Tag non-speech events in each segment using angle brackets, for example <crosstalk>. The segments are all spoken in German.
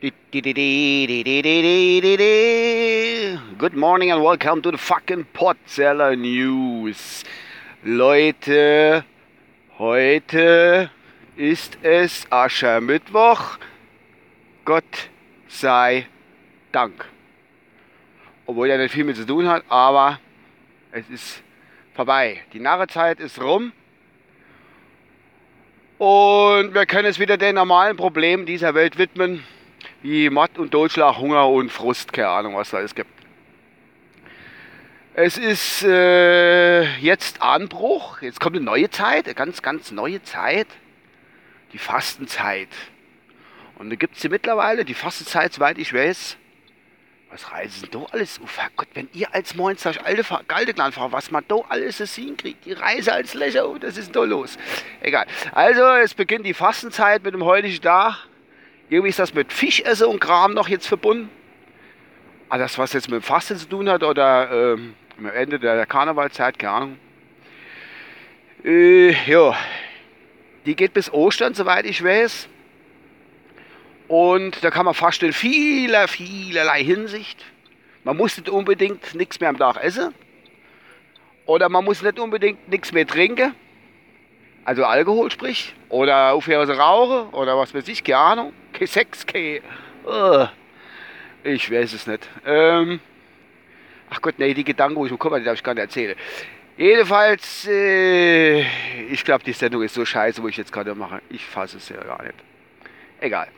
Good morning and welcome to the fucking Podseller News. Leute, heute ist es Aschermittwoch. Gott sei Dank. Obwohl er nicht viel mit zu tun hat, aber es ist vorbei. Die Narrezeit ist rum. Und wir können es wieder den normalen Problemen dieser Welt widmen wie Mord und Totschlag, Hunger und Frust, keine Ahnung, was da alles gibt. Es ist äh, jetzt Anbruch, jetzt kommt eine neue Zeit, eine ganz, ganz neue Zeit, die Fastenzeit. Und da gibt es hier mittlerweile, die Fastenzeit, soweit ich weiß, was reisen da alles? Oh Gott, wenn ihr als Monster, alte Galdeklan was man da alles hinkriegt, die Reise als Lächer, oh, das ist da los. Egal. Also, es beginnt die Fastenzeit mit dem heutigen Tag. Irgendwie ist das mit Fischessen und Kram noch jetzt verbunden. Aber das, was jetzt mit dem Fasten zu tun hat oder ähm, am Ende der Karnevalzeit, keine Ahnung. Äh, ja, die geht bis Ostern, soweit ich weiß. Und da kann man fast in vieler, vielerlei Hinsicht. Man muss nicht unbedingt nichts mehr am Tag essen. Oder man muss nicht unbedingt nichts mehr trinken. Also Alkohol sprich. Oder aufhören zu rauchen. Oder was weiß ich, keine Ahnung. Sex, K. Oh, ich weiß es nicht. Ähm, ach Gott, nee, die Gedanken, wo ich Kopf die darf ich gar nicht erzählen. Jedenfalls, äh, ich glaube, die Sendung ist so scheiße, wo ich jetzt gerade mache. Ich fasse es ja gar nicht. Egal.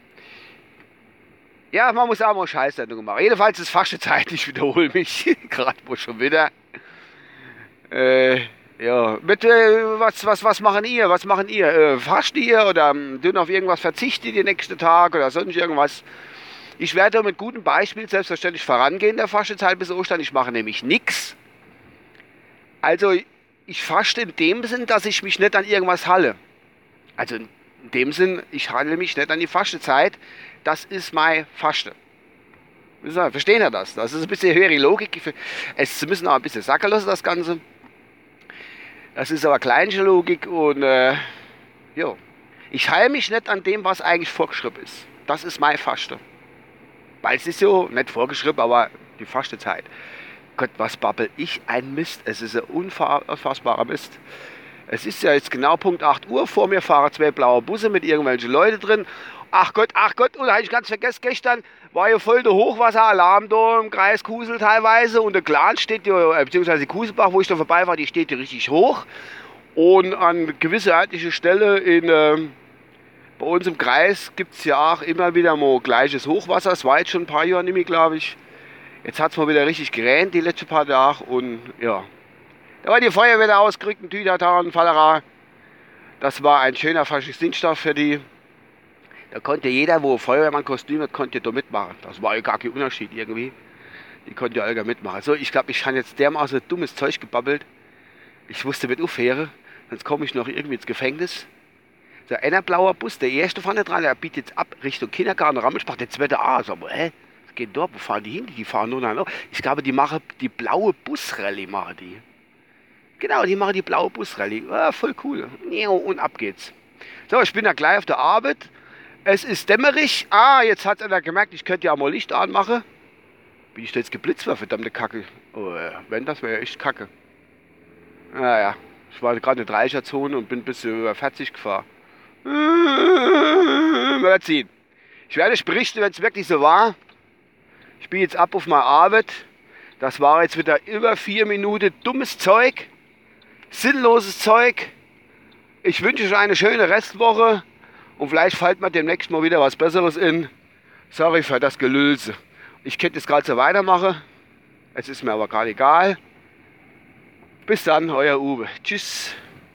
Ja, man muss auch mal Scheißsendungen machen. Jedenfalls ist fast Zeit, ich wiederhole mich. <laughs> gerade wo schon wieder. Äh, ja, mit, äh, was, was, was machen ihr? Was machen ihr? Äh, fasst ihr oder ähm, dünn auf irgendwas verzichtet ihr nächsten Tag oder sonst irgendwas? Ich werde mit gutem Beispiel selbstverständlich vorangehen der Fastenzeit bis Ostern. Ich mache nämlich nichts. Also ich faste in dem Sinn, dass ich mich nicht an irgendwas halle. Also in dem Sinn, ich halte mich nicht an die Fastenzeit. Das ist mein Faste. Verstehen Sie das? Das ist ein bisschen höhere Logik. Es müssen auch ein bisschen sacken lassen, das Ganze. Das ist aber kleinische Logik und äh, ja. Ich halte mich nicht an dem, was eigentlich vorgeschrieben ist. Das ist mein Faste. Weil es ist so, nicht vorgeschrieben, aber die Fastezeit. Gott, was babbel ich ein Mist. Es ist ein unfassbarer Mist. Es ist ja jetzt genau Punkt 8 Uhr. Vor mir fahren zwei blaue Busse mit irgendwelchen Leuten drin Ach Gott, ach Gott, und da habe ich ganz vergessen, gestern war ja voll der Hochwasseralarm da im Kreis Kusel teilweise und der Clan steht äh, beziehungsweise Kuselbach, wo ich da vorbei war, die steht ja richtig hoch. Und an gewisser örtliche Stelle in, äh, bei uns im Kreis gibt es ja auch immer wieder mal gleiches Hochwasser. Es war jetzt schon ein paar Jahre nicht glaube ich. Jetzt hat es mal wieder richtig gerähnt die letzten paar Tage und ja. Da war die Feuerwehr ausgerückt, ein Tüter, ein Fallera. Das war ein schöner Faschistinstoff für die. Da konnte jeder, wo Feuerwehrmann-Kostüm hat, konnte da mitmachen. Das war ja gar kein Unterschied irgendwie. Die konnte ja alle mitmachen. So, ich glaube, ich habe jetzt dermaßen dummes Zeug gebabbelt. Ich wusste mit aufhören, sonst komme ich noch irgendwie ins Gefängnis. So, einer blauer Bus, der erste vorne dran, der bietet jetzt ab Richtung Kindergarten, Rammelsbach, der zweite A. So, hä? Was geht dort? Wo fahren die hin? Die fahren nur nach. Ich glaube, die machen die blaue Busrallye, machen die. Genau, die machen die blaue Busrallye. Ah, voll cool. Und ab geht's. So, ich bin da gleich auf der Arbeit es ist dämmerig. Ah, jetzt hat einer gemerkt, ich könnte ja mal Licht anmachen. Bin ich da jetzt geblitzt war, verdammte Kacke. Oh, wenn, das wäre echt Kacke. Naja, ich war gerade in der Dreischerzone und bin bis über 40 gefahren. <laughs> Mal ziehen. Ich werde euch berichten, wenn es wirklich so war. Ich bin jetzt ab auf meine Arbeit. Das war jetzt wieder über vier Minuten dummes Zeug, sinnloses Zeug. Ich wünsche euch eine schöne Restwoche. Und vielleicht fällt mir demnächst mal wieder was Besseres in. Sorry für das Gelülse. Ich könnte es gerade so weitermachen. Es ist mir aber gerade egal. Bis dann, euer Uwe. Tschüss.